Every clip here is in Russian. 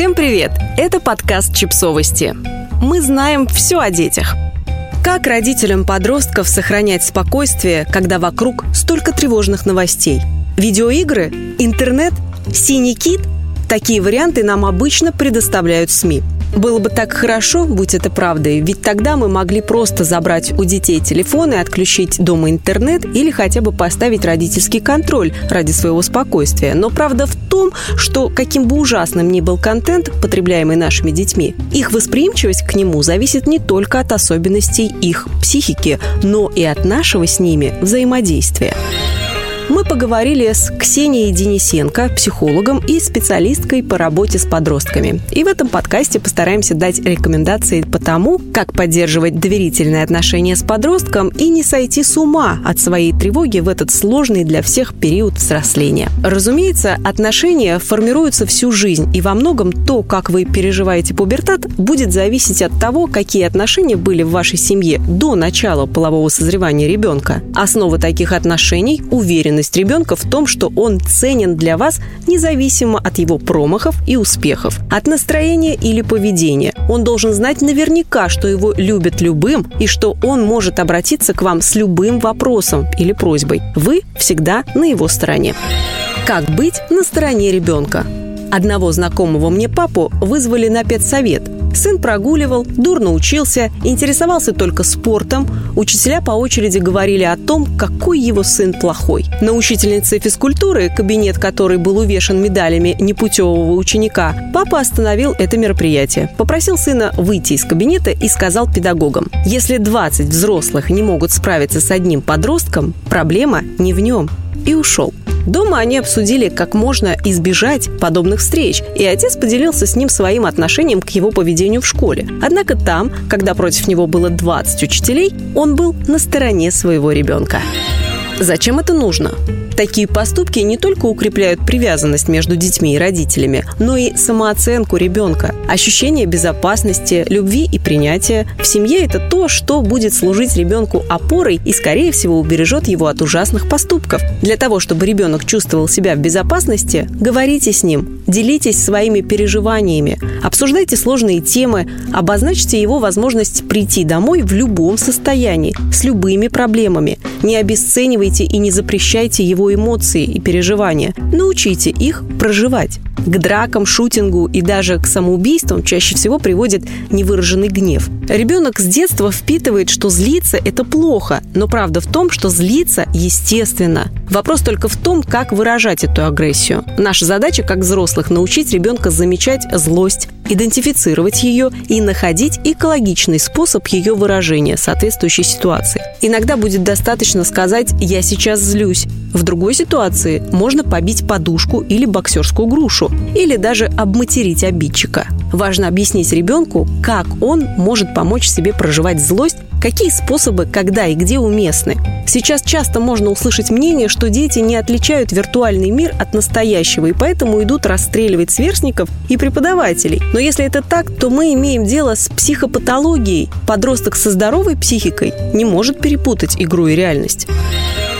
Всем привет! Это подкаст «Чипсовости». Мы знаем все о детях. Как родителям подростков сохранять спокойствие, когда вокруг столько тревожных новостей? Видеоигры? Интернет? Синий кит? Такие варианты нам обычно предоставляют СМИ – было бы так хорошо, будь это правдой, ведь тогда мы могли просто забрать у детей телефоны, отключить дома интернет или хотя бы поставить родительский контроль ради своего спокойствия. Но правда в том, что каким бы ужасным ни был контент, потребляемый нашими детьми, их восприимчивость к нему зависит не только от особенностей их психики, но и от нашего с ними взаимодействия мы поговорили с Ксенией Денисенко, психологом и специалисткой по работе с подростками. И в этом подкасте постараемся дать рекомендации по тому, как поддерживать доверительные отношения с подростком и не сойти с ума от своей тревоги в этот сложный для всех период взросления. Разумеется, отношения формируются всю жизнь, и во многом то, как вы переживаете пубертат, будет зависеть от того, какие отношения были в вашей семье до начала полового созревания ребенка. Основа таких отношений – уверенность уверенность ребенка в том, что он ценен для вас независимо от его промахов и успехов, от настроения или поведения. Он должен знать наверняка, что его любят любым и что он может обратиться к вам с любым вопросом или просьбой. Вы всегда на его стороне. Как быть на стороне ребенка? Одного знакомого мне папу вызвали на педсовет – Сын прогуливал, дурно учился, интересовался только спортом. Учителя по очереди говорили о том, какой его сын плохой. На учительнице физкультуры, кабинет которой был увешан медалями непутевого ученика, папа остановил это мероприятие. Попросил сына выйти из кабинета и сказал педагогам, если 20 взрослых не могут справиться с одним подростком, проблема не в нем. И ушел. Дома они обсудили, как можно избежать подобных встреч, и отец поделился с ним своим отношением к его поведению в школе. Однако там, когда против него было 20 учителей, он был на стороне своего ребенка. Зачем это нужно? Такие поступки не только укрепляют привязанность между детьми и родителями, но и самооценку ребенка, ощущение безопасности, любви и принятия. В семье это то, что будет служить ребенку опорой и, скорее всего, убережет его от ужасных поступков. Для того, чтобы ребенок чувствовал себя в безопасности, говорите с ним, делитесь своими переживаниями, обсуждайте сложные темы, обозначьте его возможность прийти домой в любом состоянии, с любыми проблемами. Не обесценивайте и не запрещайте его эмоции и переживания. Научите их проживать. К дракам, шутингу и даже к самоубийствам чаще всего приводит невыраженный гнев. Ребенок с детства впитывает, что злиться – это плохо, но правда в том, что злиться естественно. Вопрос только в том, как выражать эту агрессию. Наша задача, как взрослых, научить ребенка замечать злость, идентифицировать ее и находить экологичный способ ее выражения соответствующей ситуации. Иногда будет достаточно сказать «я сейчас злюсь». В другой ситуации можно побить подушку или боксерскую грушу, или даже обматерить обидчика. Важно объяснить ребенку, как он может помочь себе проживать злость Какие способы, когда и где уместны? Сейчас часто можно услышать мнение, что дети не отличают виртуальный мир от настоящего, и поэтому идут расстреливать сверстников и преподавателей. Но если это так, то мы имеем дело с психопатологией. Подросток со здоровой психикой не может перепутать игру и реальность.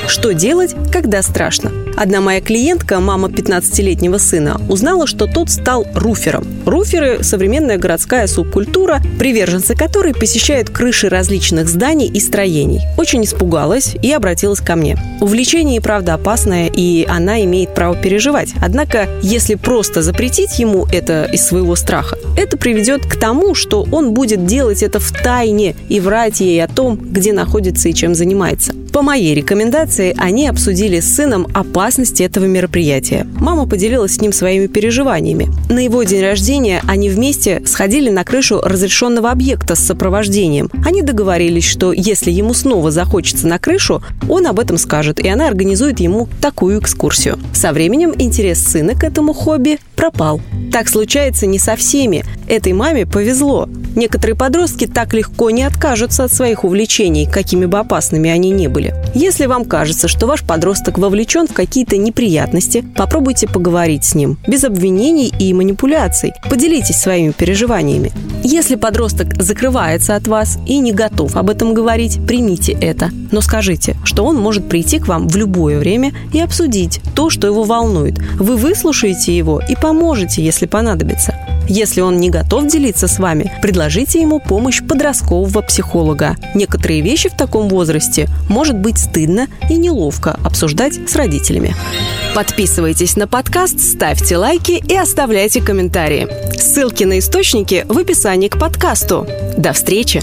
Что делать, когда страшно? Одна моя клиентка, мама 15-летнего сына, узнала, что тот стал руфером. Руферы – современная городская субкультура, приверженцы которой посещают крыши различных зданий и строений. Очень испугалась и обратилась ко мне. Увлечение и правда опасное, и она имеет право переживать. Однако, если просто запретить ему это из своего страха, это приведет к тому, что он будет делать это в тайне и врать ей о том, где находится и чем занимается. По моей рекомендации они обсудили с сыном опасности этого мероприятия. Мама поделилась с ним своими переживаниями. На его день рождения они вместе сходили на крышу разрешенного объекта с сопровождением. Они договорились, что если ему снова захочется на крышу, он об этом скажет, и она организует ему такую экскурсию. Со временем интерес сына к этому хобби пропал. Так случается не со всеми. Этой маме повезло. Некоторые подростки так легко не откажутся от своих увлечений, какими бы опасными они ни были. Если вам кажется, что ваш подросток вовлечен в какие-то неприятности, попробуйте поговорить с ним, без обвинений и манипуляций. Поделитесь своими переживаниями. Если подросток закрывается от вас и не готов об этом говорить, примите это. Но скажите, что он может прийти к вам в любое время и обсудить то, что его волнует. Вы выслушаете его и поможете, если понадобится. Если он не готов делиться с вами, предложите ему помощь подросткового психолога. Некоторые вещи в таком возрасте может быть стыдно и неловко обсуждать с родителями. Подписывайтесь на подкаст, ставьте лайки и оставляйте комментарии. Ссылки на источники в описании к подкасту. До встречи!